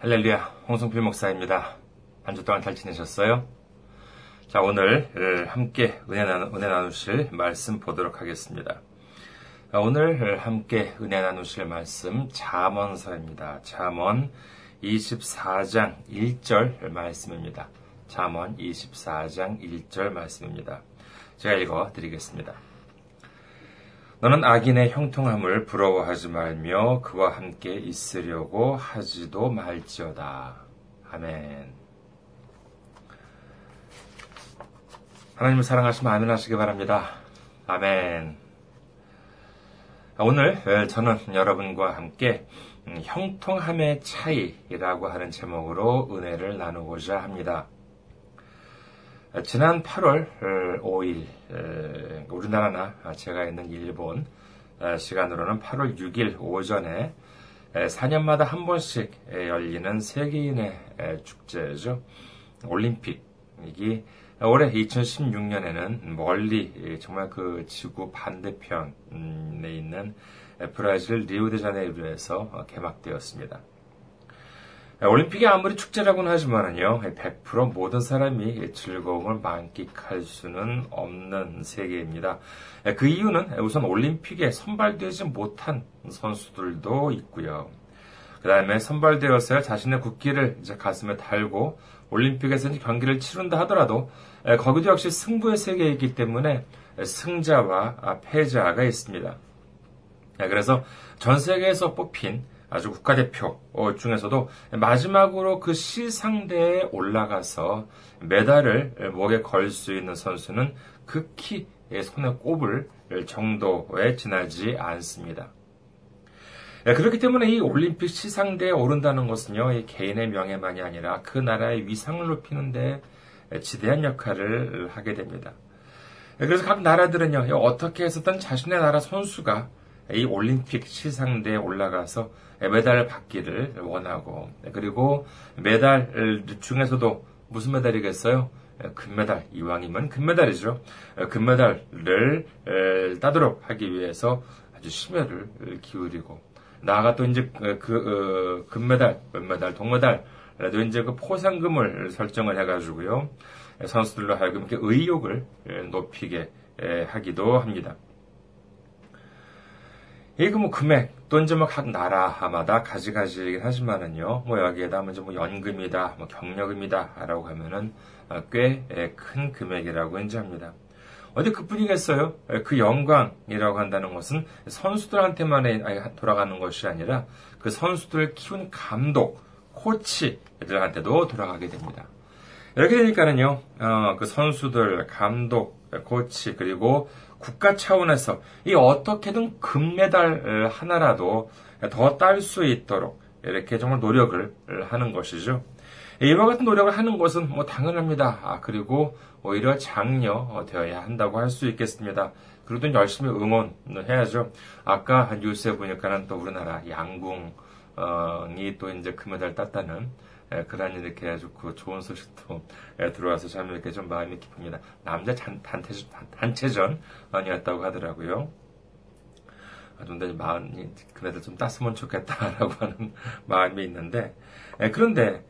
할렐루야, 홍성필 목사입니다. 한 주 동안 잘 지내셨어요? 자, 오늘 함께 은혜, 나누, 은혜 나누실 말씀 보도록 하겠습니다. 오늘 함께 은혜 나누실 말씀 잠언서입니다. 잠언 24장 1절 말씀입니다. 잠언 24장 1절 말씀입니다. 제가 읽어 드리겠습니다. 너는 악인의 형통함을 부러워하지 말며 그와 함께 있으려고 하지도 말지어다. 아멘. 하나님을 사랑하시면 아멘 하시기 바랍니다. 아멘. 오늘 저는 여러분과 함께 형통함의 차이라고 하는 제목으로 은혜를 나누고자 합니다. 지난 8월 5일 우리나라나 제가 있는 일본 시간으로는 8월 6일 오전에 4년마다 한 번씩 열리는 세계인의 축제죠. 올림픽이 올해 2016년에는 멀리 정말 그 지구 반대편에 있는 브라질 리우데자네이루에서 개막되었습니다. 올림픽이 아무리 축제라고는 하지만은요, 100% 모든 사람이 즐거움을 만끽할 수는 없는 세계입니다. 그 이유는 우선 올림픽에 선발되지 못한 선수들도 있고요. 그 다음에 선발되어서 자신의 국기를 이제 가슴에 달고 올림픽에서 경기를 치른다 하더라도 거기도 역시 승부의 세계이기 때문에 승자와 패자가 있습니다. 그래서 전 세계에서 뽑힌 아주 국가대표 중에서도 마지막으로 그 시상대에 올라가서 메달을 목에 걸 수 있는 선수는 극히 손에 꼽을 정도에 지나지 않습니다. 그렇기 때문에 이 올림픽 시상대에 오른다는 것은요, 개인의 명예만이 아니라 그 나라의 위상을 높이는데 지대한 역할을 하게 됩니다. 그래서 각 나라들은요, 어떻게 해서든 자신의 나라 선수가 이 올림픽 시상대에 올라가서 메달을 받기를 원하고 그리고 메달 중에서도 무슨 메달이겠어요? 금메달 이왕이면 금메달이죠. 금메달을 따도록 하기 위해서 아주 심혈을 기울이고 나아가 또 이제 그 어, 금메달, 은메달, 동메달라도 이제 그 포상금을 설정을 해가지고요 선수들로 하여금 이렇게 의욕을 높이게 하기도 합니다. 이거 뭐 금액 또 이제 뭐각 나라마다 가지가지이긴 하지만은요 뭐 여기에다 먼저 뭐 연금이다 뭐 경력금이다라고 하면은 꽤 큰 금액이라고 인지합니다. 어디 그뿐이겠어요? 그 영광이라고 한다는 것은 선수들한테만 돌아가는 것이 아니라 그 선수들을 키운 감독, 코치들한테도 돌아가게 됩니다. 이렇게 되니까는요, 어, 그 선수들, 감독, 코치, 그리고 국가 차원에서 이 어떻게든 금메달 하나라도 더 딸 수 있도록 이렇게 정말 노력을 하는 것이죠. 이와 같은 노력을 하는 것은 뭐 당연합니다. 아, 그리고 오히려 장려 되어야 한다고 할 수 있겠습니다. 그러든 열심히 응원을 해야죠. 아까 뉴스에 보니까는 또 우리나라 양궁이 또 이제 금메달 땄다는 예, 그런 이렇게 아주 그 좋은 소식도 예, 들어와서 참 이렇게 좀 마음이 기쁩니다. 남자 단체, 단체전이었다고 하더라고요. 좀더 마음이 그네들 좀 땄으면 좋겠다라고 하는 마음이 있는데 예, 그런데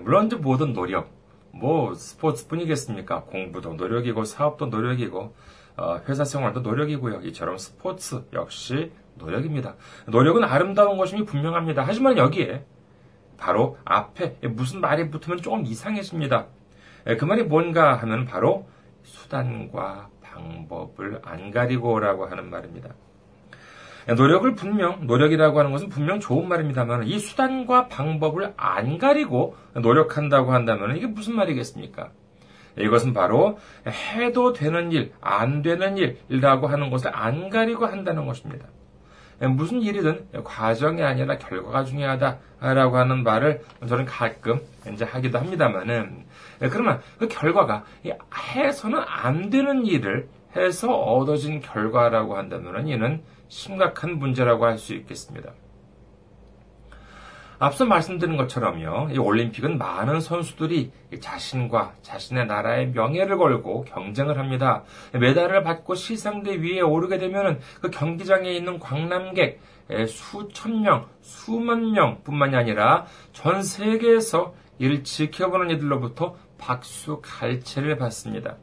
물론 이제 모든 노력 뭐 스포츠뿐이겠습니까? 공부도 노력이고 사업도 노력이고 어, 회사 생활도 노력이고요. 이처럼 스포츠 역시 노력입니다. 노력은 아름다운 것임이 분명합니다. 하지만 여기에 바로 앞에 무슨 말이 붙으면 조금 이상해집니다. 그 말이 뭔가 하면 바로 수단과 방법을 안 가리고라고 하는 말입니다. 노력을 분명, 노력이라고 하는 것은 분명 좋은 말입니다만, 이 수단과 방법을 안 가리고 노력한다고 한다면 이게 무슨 말이겠습니까? 이것은 바로 해도 되는 일, 안 되는 일이라고 하는 것을 안 가리고 한다는 것입니다. 무슨 일이든 과정이 아니라 결과가 중요하다라고 하는 말을 저는 가끔 이제 하기도 합니다만은 그러면 그 결과가 해서는 안 되는 일을 해서 얻어진 결과라고 한다면 이는 심각한 문제라고 할 수 있겠습니다. 앞서 말씀드린 것처럼요, 이 올림픽은 많은 선수들이 자신과 자신의 나라의 명예를 걸고 경쟁을 합니다. 메달을 받고 시상대 위에 오르게 되면 그 경기장에 있는 관람객 수천 명, 수만 명 뿐만이 아니라 전 세계에서 이를 지켜보는 이들로부터 박수 갈채를 받습니다.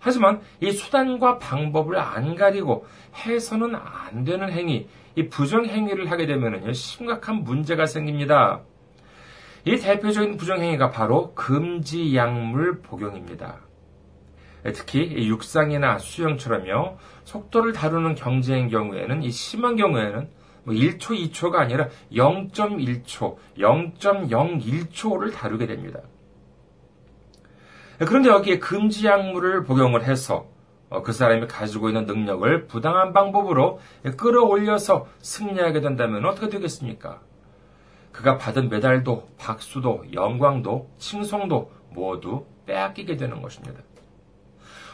하지만 이 수단과 방법을 안 가리고 해서는 안 되는 행위, 이 부정행위를 하게 되면 심각한 문제가 생깁니다. 이 대표적인 부정행위가 바로 금지 약물 복용입니다. 특히 육상이나 수영처럼요, 속도를 다루는 경제의 경우에는, 이 심한 경우에는 뭐 1초, 2초가 아니라 0.1초, 0.01초를 다루게 됩니다. 그런데 여기에 금지 약물을 복용을 해서 어, 그 사람이 가지고 있는 능력을 부당한 방법으로 끌어올려서 승리하게 된다면 어떻게 되겠습니까? 그가 받은 메달도, 박수도, 영광도, 칭송도 모두 빼앗기게 되는 것입니다.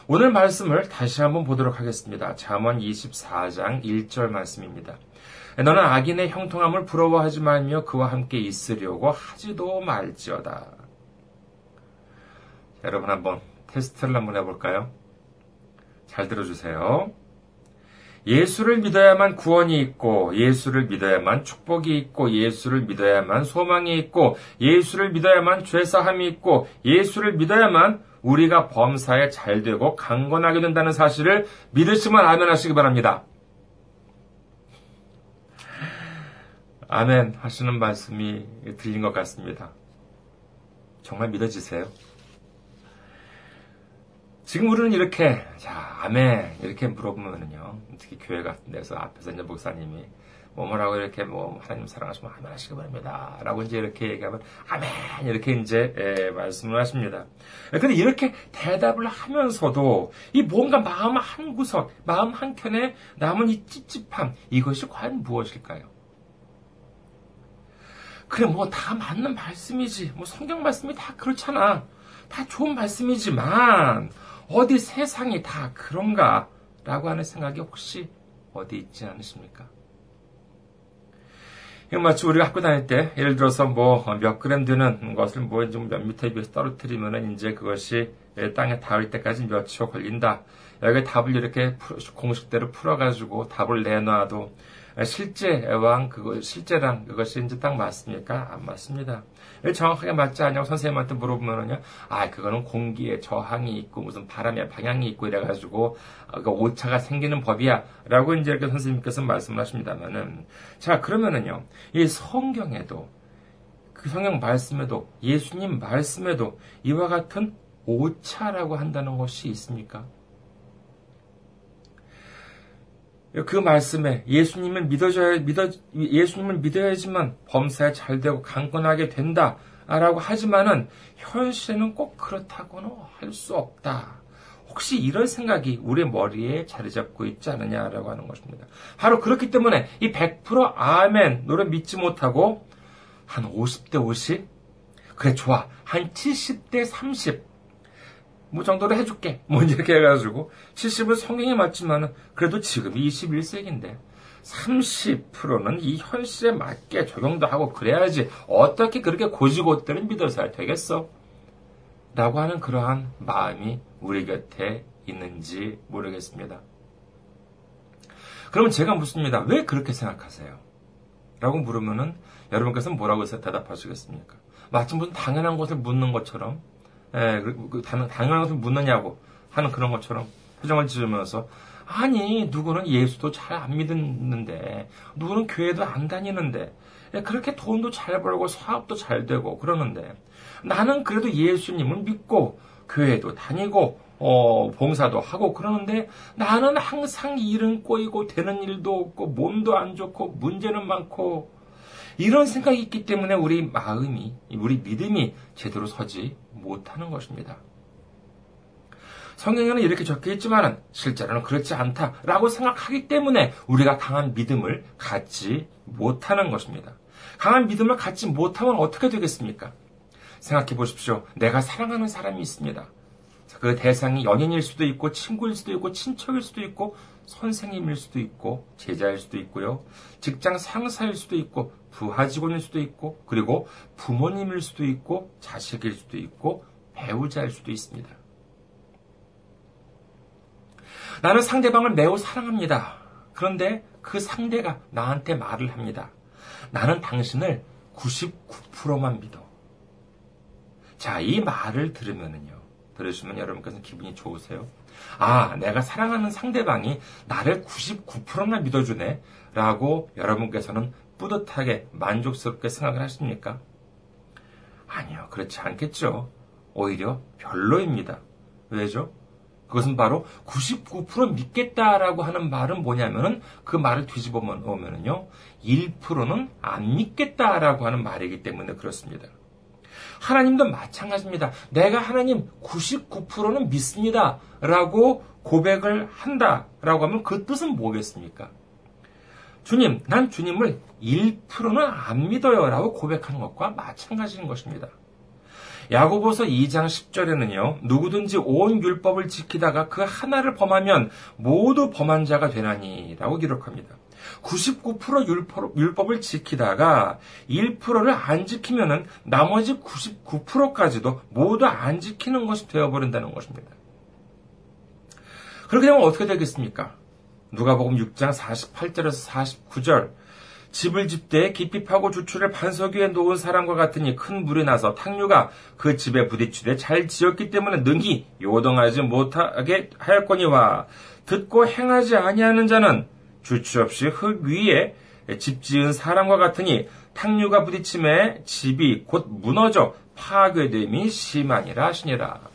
오늘 말씀을 다시 한번 보도록 하겠습니다. 잠언 24장 1절 말씀입니다. 너는 악인의 형통함을 부러워하지 말며 그와 함께 있으려고 하지도 말지어다. 여러분 한번 테스트를 한번 해볼까요? 잘 들어주세요. 예수를 믿어야만 구원이 있고, 예수를 믿어야만 축복이 있고, 예수를 믿어야만 소망이 있고, 예수를 믿어야만 죄사함이 있고, 예수를 믿어야만 우리가 범사에 잘 되고 강건하게 된다는 사실을 믿으시면 아멘 하시기 바랍니다. 아멘 하시는 말씀이 들린 것 같습니다. 정말 믿어지세요? 지금 우리는 이렇게, 자, 아멘, 이렇게 물어보면은요, 특히 교회 같은 데서 앞에서 이제 목사님이, 뭐 뭐라고 이렇게 뭐, 하나님 사랑하시면 아멘 하시기 바랍니다. 라고 이제 이렇게 얘기하면, 아멘! 이렇게 이제, 예, 말씀을 하십니다. 근데 이렇게 대답을 하면서도, 이 뭔가 마음 한 구석, 마음 한 켠에 남은 이 찝찝함, 이것이 과연 무엇일까요? 그래, 뭐 다 맞는 말씀이지. 뭐 성경 말씀이 다 그렇잖아. 다 좋은 말씀이지만, 어디 세상이 다 그런가? 라고 하는 생각이 혹시 어디 있지 않으십니까? 마치 우리가 학교 다닐 때, 예를 들어서 뭐, 몇 그램 되는 것을 뭐, 좀몇 미터에 비해서 떨어뜨리면은 이제 그것이 땅에 닿을 때까지 몇 초 걸린다. 여기 답을 이렇게 공식대로 풀어가지고 답을 내놔도 실제 왕 그거 실제랑 그것이 이제 딱 맞습니까? 안 맞습니다. 왜 정확하게 맞지 않냐고 선생님한테 물어보면은요, 아 그거는 공기에 저항이 있고 무슨 바람의 방향이 있고 이래가지고 그 오차가 생기는 법이야라고 이제 이렇게 선생님께서 말씀을 하십니다만은 자 그러면은요 이 성경에도 그 성경 말씀에도 예수님 말씀에도 이와 같은 오차라고 한다는 것이 있습니까? 그 말씀에 예수님을 믿어줘야, 믿어, 예수님을 믿어야지만 범사에 잘 되고 강건하게 된다. 라고 하지만은 현실에는 꼭 그렇다고는 할 수 없다. 혹시 이런 생각이 우리 머리에 자리 잡고 있지 않느냐라고 하는 것입니다. 바로 그렇기 때문에 이 100% 아멘 노래 믿지 못하고 한 50대 50? 그래 좋아. 한 70대 30. 뭐 정도로 해줄게. 뭐 이렇게 해가지고 70은 성경에 맞지만은 그래도 지금이 21세기인데 30%는 이 현실에 맞게 적용도 하고 그래야지 어떻게 그렇게 고지고대를 믿어서야 되겠어? 라고 하는 그러한 마음이 우리 곁에 있는지 모르겠습니다. 그러면 제가 묻습니다. 왜 그렇게 생각하세요? 라고 물으면은 여러분께서는 뭐라고 대답하시겠습니까? 마치 무슨 당연한 것을 묻는 것처럼 예, 그, 그 당연한 것을 묻느냐고 하는 그런 것처럼 표정을 지으면서 아니 누구는 예수도 잘 안 믿는데 누구는 교회도 안 다니는데 예, 그렇게 돈도 잘 벌고 사업도 잘 되고 그러는데 나는 그래도 예수님을 믿고 교회도 다니고 어, 봉사도 하고 그러는데 나는 항상 일은 꼬이고 되는 일도 없고 몸도 안 좋고 문제는 많고 이런 생각이 있기 때문에 우리 마음이, 우리 믿음이 제대로 서지 못하는 것입니다. 성경에는 이렇게 적혀 있지만 실제로는 그렇지 않다라고 생각하기 때문에 우리가 강한 믿음을 갖지 못하는 것입니다. 강한 믿음을 갖지 못하면 어떻게 되겠습니까? 생각해 보십시오. 내가 사랑하는 사람이 있습니다. 그 대상이 연인일 수도 있고 친구일 수도 있고 친척일 수도 있고 선생님일 수도 있고 제자일 수도 있고요. 직장 상사일 수도 있고 부하 직원일 수도 있고, 그리고 부모님일 수도 있고, 자식일 수도 있고, 배우자일 수도 있습니다. 나는 상대방을 매우 사랑합니다. 그런데 그 상대가 나한테 말을 합니다. 나는 당신을 99%만 믿어. 자, 이 말을 들으면은요. 들으시면 여러분께서 기분이 좋으세요? 아, 내가 사랑하는 상대방이 나를 99%나 믿어주네. 라고 여러분께서는 뿌듯하게 만족스럽게 생각을 하십니까? 아니요, 그렇지 않겠죠. 오히려 별로입니다. 왜죠? 그것은 바로 99% 믿겠다라고 하는 말은 뭐냐면은 그 말을 뒤집어 보면은요, 1%는 안 믿겠다라고 하는 말이기 때문에 그렇습니다. 하나님도 마찬가지입니다. 내가 하나님 99%는 믿습니다. 라고 고백을 한다. 라고 하면 그 뜻은 뭐겠습니까? 주님, 난 주님을 1%는 안 믿어요. 라고 고백하는 것과 마찬가지인 것입니다. 야고보서 2장 10절에는요, 누구든지 온 율법을 지키다가 그 하나를 범하면 모두 범한 자가 되나니 라고 기록합니다. 99% 율법, 율법을 지키다가 1%를 안 지키면은 나머지 99%까지도 모두 안 지키는 것이 되어버린다는 것입니다. 그렇게 되면 어떻게 되겠습니까? 누가복음 6장 48절에서 49절 집을 집되 깊이 파고 주추를 반석 위에 놓은 사람과 같으니 큰 물이 나서 탕류가 그 집에 부딪히되 잘 지었기 때문에 능히 요동하지 못하게 하였거니와 듣고 행하지 아니하는 자는 주추 없이 흙 위에 집 지은 사람과 같으니 탕류가 부딪힘에 집이 곧 무너져 파괴됨이 심하니라 하시니라.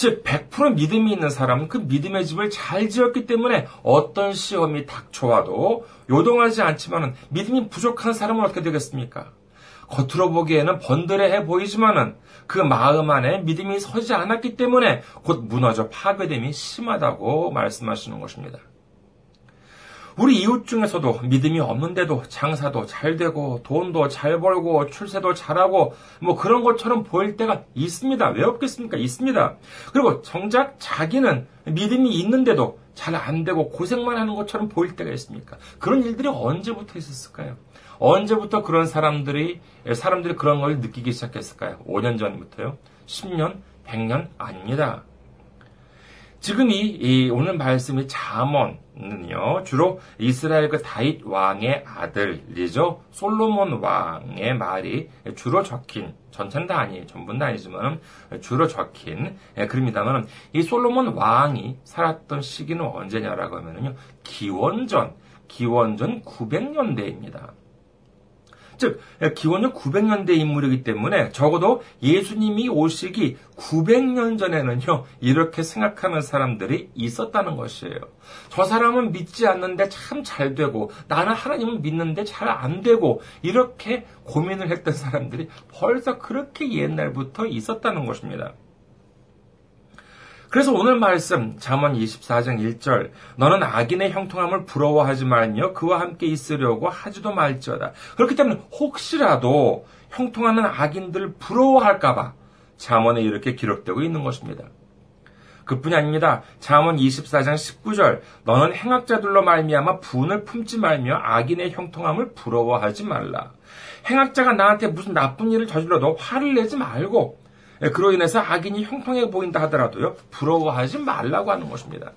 즉, 100% 믿음이 있는 사람은 그 믿음의 집을 잘 지었기 때문에 어떤 시험이 닥쳐와도 요동하지 않지만은 믿음이 부족한 사람은 어떻게 되겠습니까? 겉으로 보기에는 번들해해 보이지만은 그 마음 안에 믿음이 서지 않았기 때문에 곧 무너져 파괴됨이 심하다고 말씀하시는 것입니다. 우리 이웃 중에서도 믿음이 없는데도 장사도 잘 되고 돈도 잘 벌고 출세도 잘하고 뭐 그런 것처럼 보일 때가 있습니다. 왜 없겠습니까? 있습니다. 그리고 정작 자기는 믿음이 있는데도 잘 안 되고 고생만 하는 것처럼 보일 때가 있습니까? 그런 일들이 언제부터 있었을까요? 언제부터 그런 사람들이 사람들이 그런 걸 느끼기 시작했을까요? 5년 전부터요? 10년, 100년 아닙니다. 지금 이, 오늘 말씀이 잠언은요 주로 이스라엘 그 다윗 왕의 아들이죠 솔로몬 왕의 말이 주로 적힌 전체는 다 아니에요 전부는 다 아니지만 주로 적힌 예, 글입니다만 이 솔로몬 왕이 살았던 시기는 언제냐라고 하면요 기원전 기원전 900년대입니다. 즉 기원전 900년대 인물이기 때문에 적어도 예수님이 오시기 900년 전에는요 이렇게 생각하는 사람들이 있었다는 것이에요. 저 사람은 믿지 않는데 참 잘 되고 나는 하나님을 믿는데 잘 안 되고 이렇게 고민을 했던 사람들이 벌써 그렇게 옛날부터 있었다는 것입니다. 그래서 오늘 말씀 잠언 24장 1절 너는 악인의 형통함을 부러워하지 말며 그와 함께 있으려고 하지도 말지어다. 그렇기 때문에 혹시라도 형통하는 악인들을 부러워할까봐 잠언에 이렇게 기록되고 있는 것입니다. 그뿐이 아닙니다. 잠언 24장 19절 너는 행악자들로 말미암아 분을 품지 말며 악인의 형통함을 부러워하지 말라. 행악자가 나한테 무슨 나쁜 일을 저질러도 화를 내지 말고 예, 그로 인해서 악인이 형통해 보인다 하더라도요, 부러워하지 말라고 하는 것입니다.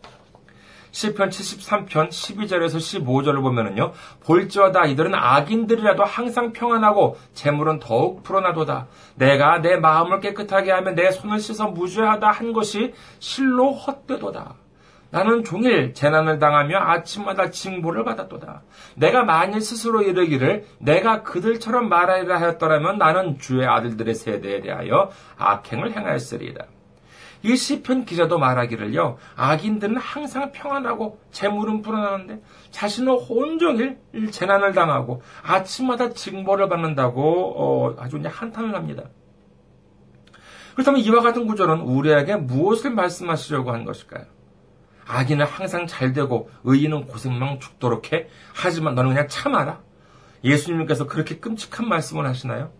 시편 73편 12절에서 15절을 보면은요, 볼지어다 이들은 악인들이라도 항상 평안하고 재물은 더욱 불어나도다. 내가 내 마음을 깨끗하게 하며 내 손을 씻어 무죄하다 한 것이 실로 헛되도다. 나는 종일 재난을 당하며 아침마다 징보를 받았도다. 내가 만일 스스로 이르기를 내가 그들처럼 말하리라 하였더라면 나는 주의 아들들의 세대에 대하여 악행을 행하였으리이다. 이 시편 기자도 말하기를요. 악인들은 항상 평안하고 재물은 불어나는데 자신은 온종일 재난을 당하고 아침마다 징보를 받는다고 어, 아주 그냥 한탄을 합니다. 그렇다면 이와 같은 구절은 우리에게 무엇을 말씀하시려고 한 것일까요? 악인은 항상 잘 되고 의인은 고생만 죽도록 해. 하지만 너는 그냥 참아라. 예수님께서 그렇게 끔찍한 말씀을 하시나요?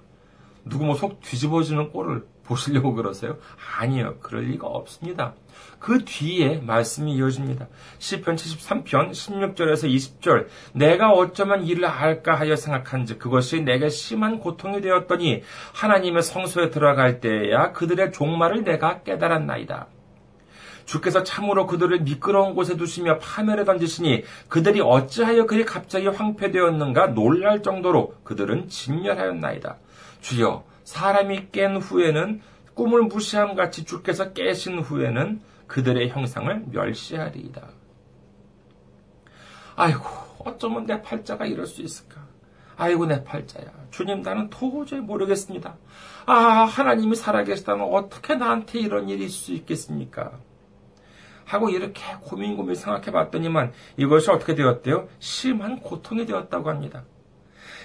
누구 뭐 속 뒤집어지는 꼴을 보시려고 그러세요? 아니요. 그럴 리가 없습니다. 그 뒤에 말씀이 이어집니다. 시편 73편 16절에서 20절 내가 어쩌면 이를 알까 하여 생각한즉 그것이 내게 심한 고통이 되었더니 하나님의 성소에 들어갈 때에야 그들의 종말을 내가 깨달았나이다. 주께서 참으로 그들을 미끄러운 곳에 두시며 파멸에 던지시니 그들이 어찌하여 그리 갑자기 황폐되었는가 놀랄 정도로 그들은 진멸하였나이다. 주여 사람이 깬 후에는 꿈을 무시함 같이 주께서 깨신 후에는 그들의 형상을 멸시하리이다. 아이고, 어쩌면 내 팔자가 이럴 수 있을까? 아이고, 내 팔자야. 주님, 나는 도저히 모르겠습니다. 아, 하나님이 살아계시다면 어떻게 나한테 이런 일이 있을 수 있겠습니까? 하고 이렇게 고민 고민 생각해 봤더니만 이것이 어떻게 되었대요? 심한 고통이 되었다고 합니다.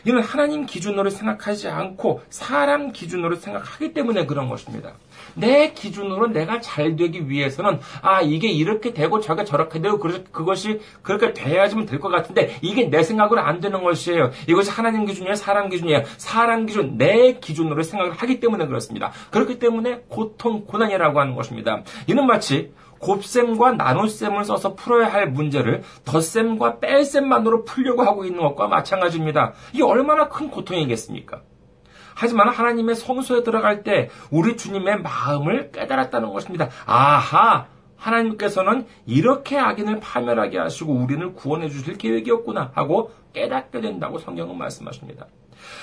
이는 하나님 기준으로 생각하지 않고 사람 기준으로 생각하기 때문에 그런 것입니다. 내 기준으로 내가 잘 되기 위해서는 아 이게 이렇게 되고 저게 저렇게 되고 그것이 그렇게 돼야지만 될것 같은데 이게 내 생각으로 안 되는 것이에요. 이것이 하나님 기준이에요, 사람 기준이에요. 사람 기준, 내 기준으로 생각을 하기 때문에 그렇습니다. 그렇기 때문에 고통, 고난이라고 하는 것입니다. 이는 마치 곱셈과 나눗셈을 써서 풀어야 할 문제를 덧셈과 뺄셈만으로 풀려고 하고 있는 것과 마찬가지입니다. 이게 얼마나 큰 고통이겠습니까? 하지만 하나님의 성소에 들어갈 때 우리 주님의 마음을 깨달았다는 것입니다. 아하! 하나님께서는 이렇게 악인을 파멸하게 하시고 우리를 구원해 주실 계획이었구나 하고 깨닫게 된다고 성경은 말씀하십니다.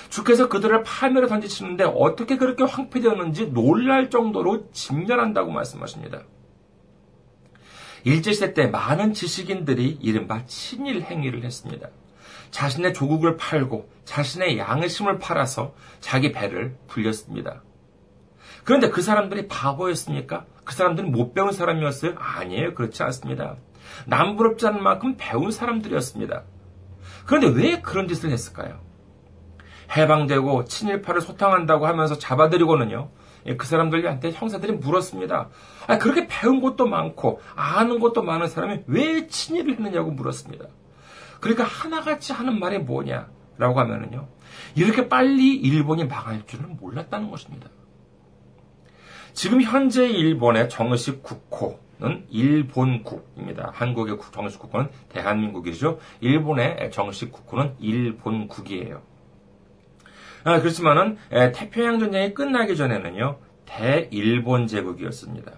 주께서 그들을 파멸에 던지시는데 어떻게 그렇게 황폐되었는지 놀랄 정도로 진멸한다고 말씀하십니다. 일제시대 때 많은 지식인들이 이른바 친일 행위를 했습니다. 자신의 조국을 팔고 자신의 양심을 팔아서 자기 배를 불렸습니다. 그런데 그 사람들이 바보였습니까? 그 사람들은 못 배운 사람이었어요? 아니에요. 그렇지 않습니다. 남부럽지 않은 만큼 배운 사람들이었습니다. 그런데 왜 그런 짓을 했을까요? 해방되고 친일파를 소탕한다고 하면서 잡아들이고는요. 예, 그 사람들한테 형사들이 물었습니다. 아, 그렇게 배운 것도 많고 아는 것도 많은 사람이 왜 친일을 했느냐고 물었습니다. 그러니까 하나같이 하는 말이 뭐냐라고 하면은요. 이렇게 빨리 일본이 망할 줄은 몰랐다는 것입니다. 지금 현재 일본의 정식 국호는 일본국입니다. 한국의 정식 국호는 대한민국이죠. 일본의 정식 국호는 일본국이에요. 아, 그렇지만은 태평양 전쟁이 끝나기 전에는요 대일본 제국이었습니다.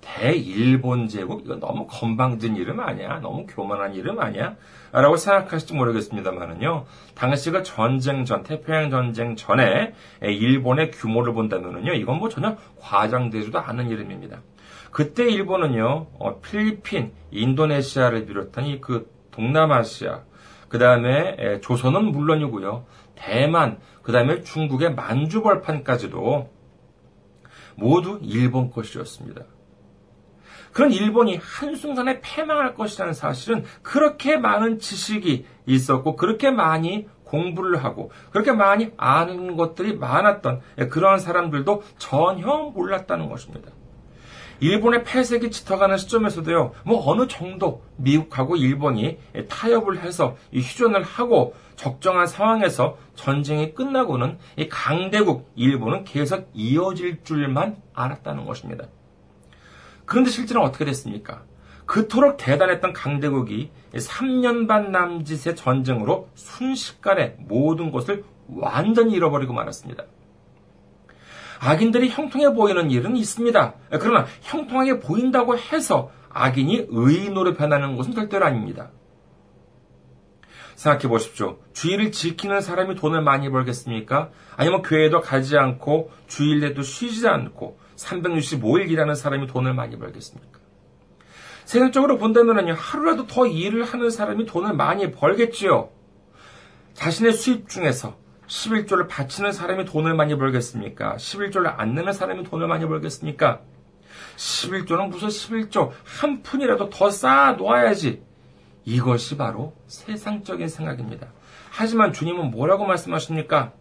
대일본 제국 이거 너무 건방진 이름 아니야? 너무 교만한 이름 아니야? 라고 생각하실지 모르겠습니다만은요. 당시가 전쟁 전 태평양 전쟁 전에 일본의 규모를 본다면은요. 이건 뭐 전혀 과장되지도 않은 이름입니다. 그때 일본은요. 어, 필리핀, 인도네시아를 비롯한 이 그 동남아시아 그 다음에 조선은 물론이고요. 대만, 그 다음에 중국의 만주벌판까지도 모두 일본 것이었습니다. 그런 일본이 한순간에 패망할 것이라는 사실은 그렇게 많은 지식이 있었고 그렇게 많이 공부를 하고 그렇게 많이 아는 것들이 많았던 그러한 사람들도 전혀 몰랐다는 것입니다. 일본의 폐색이 짙어가는 시점에서도요, 뭐 어느 정도 미국하고 일본이 타협을 해서 휴전을 하고 적정한 상황에서 전쟁이 끝나고는 이 강대국 일본은 계속 이어질 줄만 알았다는 것입니다. 그런데 실제는 어떻게 됐습니까? 그토록 대단했던 강대국이 3년 반 남짓의 전쟁으로 순식간에 모든 것을 완전히 잃어버리고 말았습니다. 악인들이 형통해 보이는 일은 있습니다. 그러나 형통하게 보인다고 해서 악인이 의인으로 변하는 것은 절대로 아닙니다. 생각해 보십시오. 주일을 지키는 사람이 돈을 많이 벌겠습니까? 아니면 교회도 가지 않고 주일에도 쉬지 않고 365일 일하는 사람이 돈을 많이 벌겠습니까? 세상적으로 본다면 하루라도 더 일을 하는 사람이 돈을 많이 벌겠지요. 자신의 수입 중에서 11조를 바치는 사람이 돈을 많이 벌겠습니까? 11조를 안 내는 사람이 돈을 많이 벌겠습니까? 11조는 무슨 11조 한 푼이라도 더 쌓아 놓아야지. 이것이 바로 세상적인 생각입니다. 하지만 주님은 뭐라고 말씀하십니까?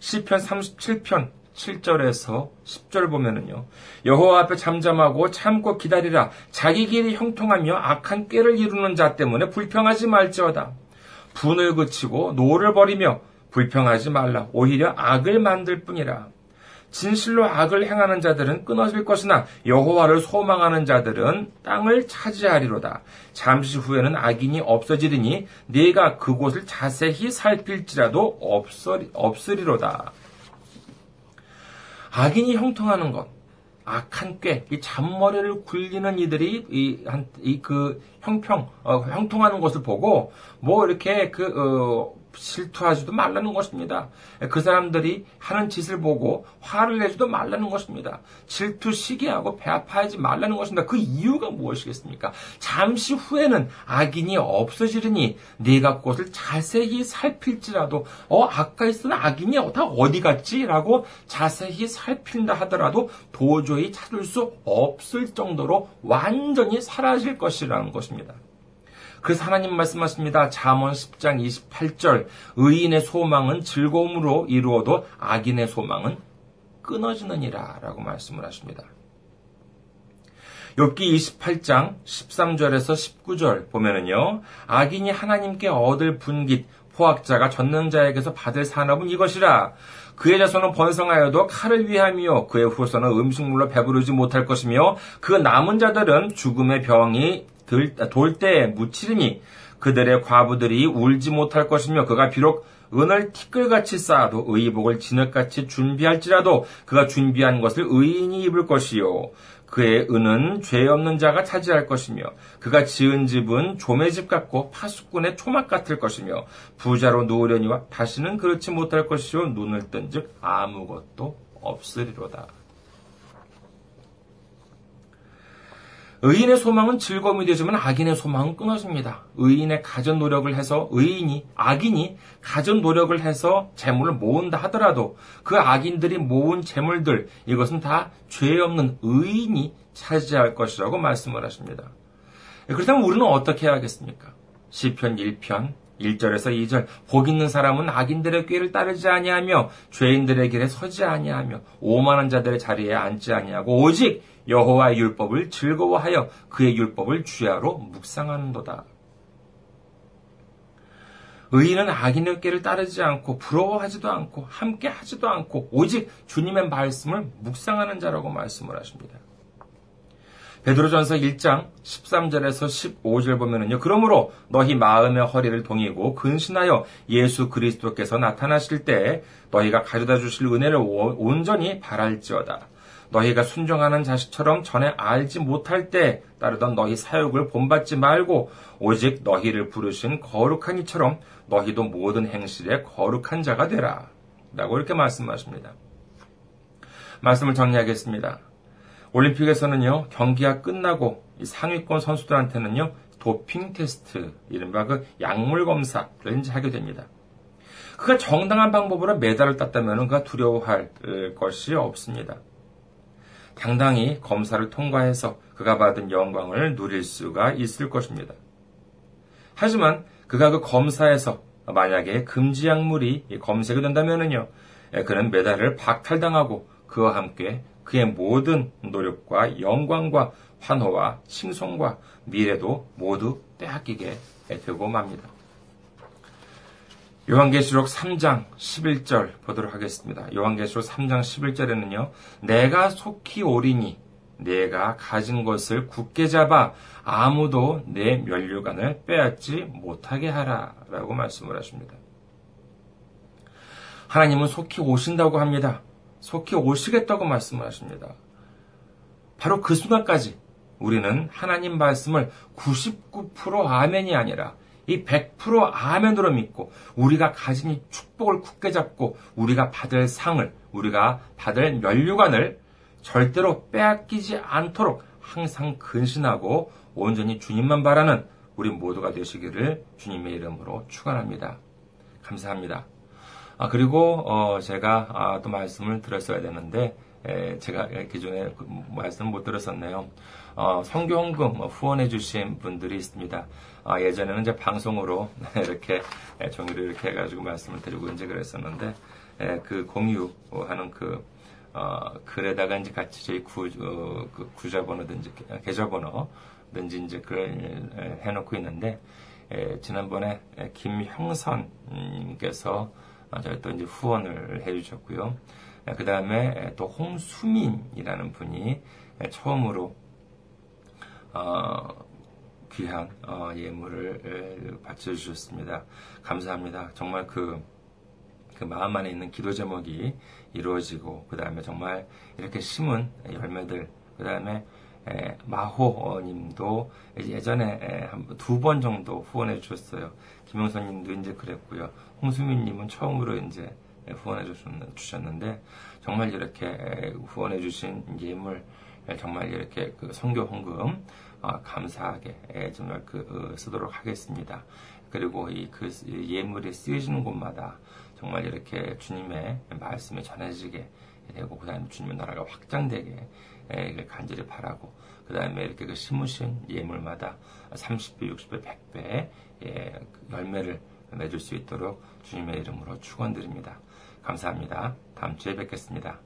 시편 37편 7절에서 10절 보면은요. 여호와 앞에 잠잠하고 참고 기다리라. 자기 길이 형통하며 악한 꾀를 이루는 자 때문에 불평하지 말지어다. 분을 그치고 노를 버리며 불평하지 말라. 오히려 악을 만들 뿐이라. 진실로 악을 행하는 자들은 끊어질 것이나 여호와를 소망하는 자들은 땅을 차지하리로다. 잠시 후에는 악인이 없어지리니 네가 그곳을 자세히 살필지라도 없으리, 없으리로다. 악인이 형통하는 것, 악한 꾀, 이 잔머리를 굴리는 이들이 이, 한, 이, 그, 형평, 어, 형통하는 것을 보고, 뭐, 이렇게, 그, 어, 실투하지도 말라는 것입니다. 그 사람들이 하는 짓을 보고 화를 내지도 말라는 것입니다. 질투, 시기하고 배아파하지 말라는 것입니다. 그 이유가 무엇이겠습니까? 잠시 후에는 악인이 없어지리니 네가 그것을 자세히 살필지라도 어 아까 있던 악인이 다 어디 갔지라고 자세히 살핀다 하더라도 도저히 찾을 수 없을 정도로 완전히 사라질 것이라는 것입니다. 그래서 하나님 말씀하십니다. 잠언 10장 28절 의인의 소망은 즐거움으로 이루어도 악인의 소망은 끊어지느니라 라고 말씀을 하십니다. 욥기 28장 13절에서 19절 보면은요. 악인이 하나님께 얻을 분깃 포악자가 전능자에게서 받을 산업은 이것이라. 그의 자손은 번성하여도 칼을 위함이요 그의 후손은 음식물로 배부르지 못할 것이며 그 남은 자들은 죽음의 병이 돌 때에 묻히리니 그들의 과부들이 울지 못할 것이며 그가 비록 은을 티끌같이 쌓아도 의복을 진흙같이 준비할지라도 그가 준비한 것을 의인이 입을 것이요 그의 은은 죄 없는 자가 차지할 것이며 그가 지은 집은 조매 집 같고 파수꾼의 초막 같을 것이며 부자로 누우려니와 다시는 그렇지 못할 것이요 눈을 뜬즉 아무것도 없으리로다. 의인의 소망은 즐거움이 되지만 악인의 소망은 끊어집니다. 의인의 가전 노력을 해서 의인이 악인이 가전 노력을 해서 재물을 모은다 하더라도 그 악인들이 모은 재물들 이것은 다 죄 없는 의인이 차지할 것이라고 말씀을 하십니다. 그렇다면 우리는 어떻게 해야겠습니까? 시편 1편 1절에서 2절 복 있는 사람은 악인들의 꾀를 따르지 아니하며 죄인들의 길에 서지 아니하며 오만한 자들의 자리에 앉지 아니하고 오직 여호와의 율법을 즐거워하여 그의 율법을 주야로 묵상하는도다. 의인은 악인의 꾀를 따르지 않고 부러워하지도 않고 함께 하지도 않고 오직 주님의 말씀을 묵상하는 자라고 말씀을 하십니다. 베드로전서 1장 13절에서 15절 보면은요. 그러므로 너희 마음의 허리를 동이고 근신하여 예수 그리스도께서 나타나실 때 너희가 가져다 주실 은혜를 온전히 바랄지어다. 너희가 순종하는 자식처럼 전에 알지 못할 때 따르던 너희 사욕을 본받지 말고 오직 너희를 부르신 거룩한 이처럼 너희도 모든 행실에 거룩한 자가 되라. 라고 이렇게 말씀하십니다. 말씀을 정리하겠습니다. 올림픽에서는요, 경기가 끝나고 상위권 선수들한테는요, 도핑 테스트, 이른바 그 약물 검사를 이제 하게 됩니다. 그가 정당한 방법으로 메달을 땄다면 그가 두려워할 것이 없습니다. 당당히 검사를 통과해서 그가 받은 영광을 누릴 수가 있을 것입니다. 하지만 그가 그 검사에서 만약에 금지 약물이 검색이 된다면요 그는 메달을 박탈당하고 그와 함께 그의 모든 노력과 영광과 환호와 칭송과 미래도 모두 빼앗기게 되고 맙니다. 요한계시록 3장 11절 보도록 하겠습니다. 요한계시록 3장 11절에는요. 내가 속히 오리니 내가 가진 것을 굳게 잡아 아무도 내 면류관을 빼앗지 못하게 하라 라고 말씀을 하십니다. 하나님은 속히 오신다고 합니다. 속히 오시겠다고 말씀을 하십니다. 바로 그 순간까지 우리는 하나님 말씀을 99% 아멘이 아니라 이 100% 아멘으로 믿고 우리가 가진 이 축복을 굳게 잡고 우리가 받을 상을 우리가 받을 면류관을 절대로 빼앗기지 않도록 항상 근신하고 온전히 주님만 바라는 우리 모두가 되시기를 주님의 이름으로 축원합니다. 감사합니다. 아 그리고 어 제가 아, 또 말씀을 드렸어야 되는데 에, 제가 기존에 그 말씀 못 들었었네요. 어, 성교헌금 후원해 주신 분들이 있습니다. 아, 예전에는 이제 방송으로 이렇게 종이를 이렇게 해가지고 말씀을 드리고 이제 그랬었는데 에, 그 공유하는 그 어, 글에다가 이제 같이 저희 구, 어, 그 구자번호든지 계좌번호든지 이제 그걸 해놓고 있는데 에, 지난번에 김형선님께서 저희 또 이제 후원을 해주셨고요. 그 다음에 또 홍수민이라는 분이 처음으로 어, 귀한 어, 예물을 바쳐주셨습니다. 감사합니다. 정말 그, 그 마음 안에 있는 기도 제목이 이루어지고 그 다음에 정말 이렇게 심은 열매들 그 다음에 마호님도 예전에 두 번 정도 후원해 주셨어요. 김영선님도 이제 그랬고요. 홍수민님은 처음으로 이제 후원해 주셨는데 정말 이렇게 후원해 주신 예물 정말 이렇게 그 성교 헌금 어, 감사하게 정말 그 어, 쓰도록 하겠습니다. 그리고 이 그 예물이 쓰여지는 곳마다 정말 이렇게 주님의 말씀이 전해지게 되고 그다음에 주님의 나라가 확장되게 간절히 바라고 그 다음에 이렇게 그 심으신 예물마다 30배, 60배, 100배 열매를 맺을 수 있도록 주님의 이름으로 축원드립니다. 감사합니다. 다음 주에 뵙겠습니다.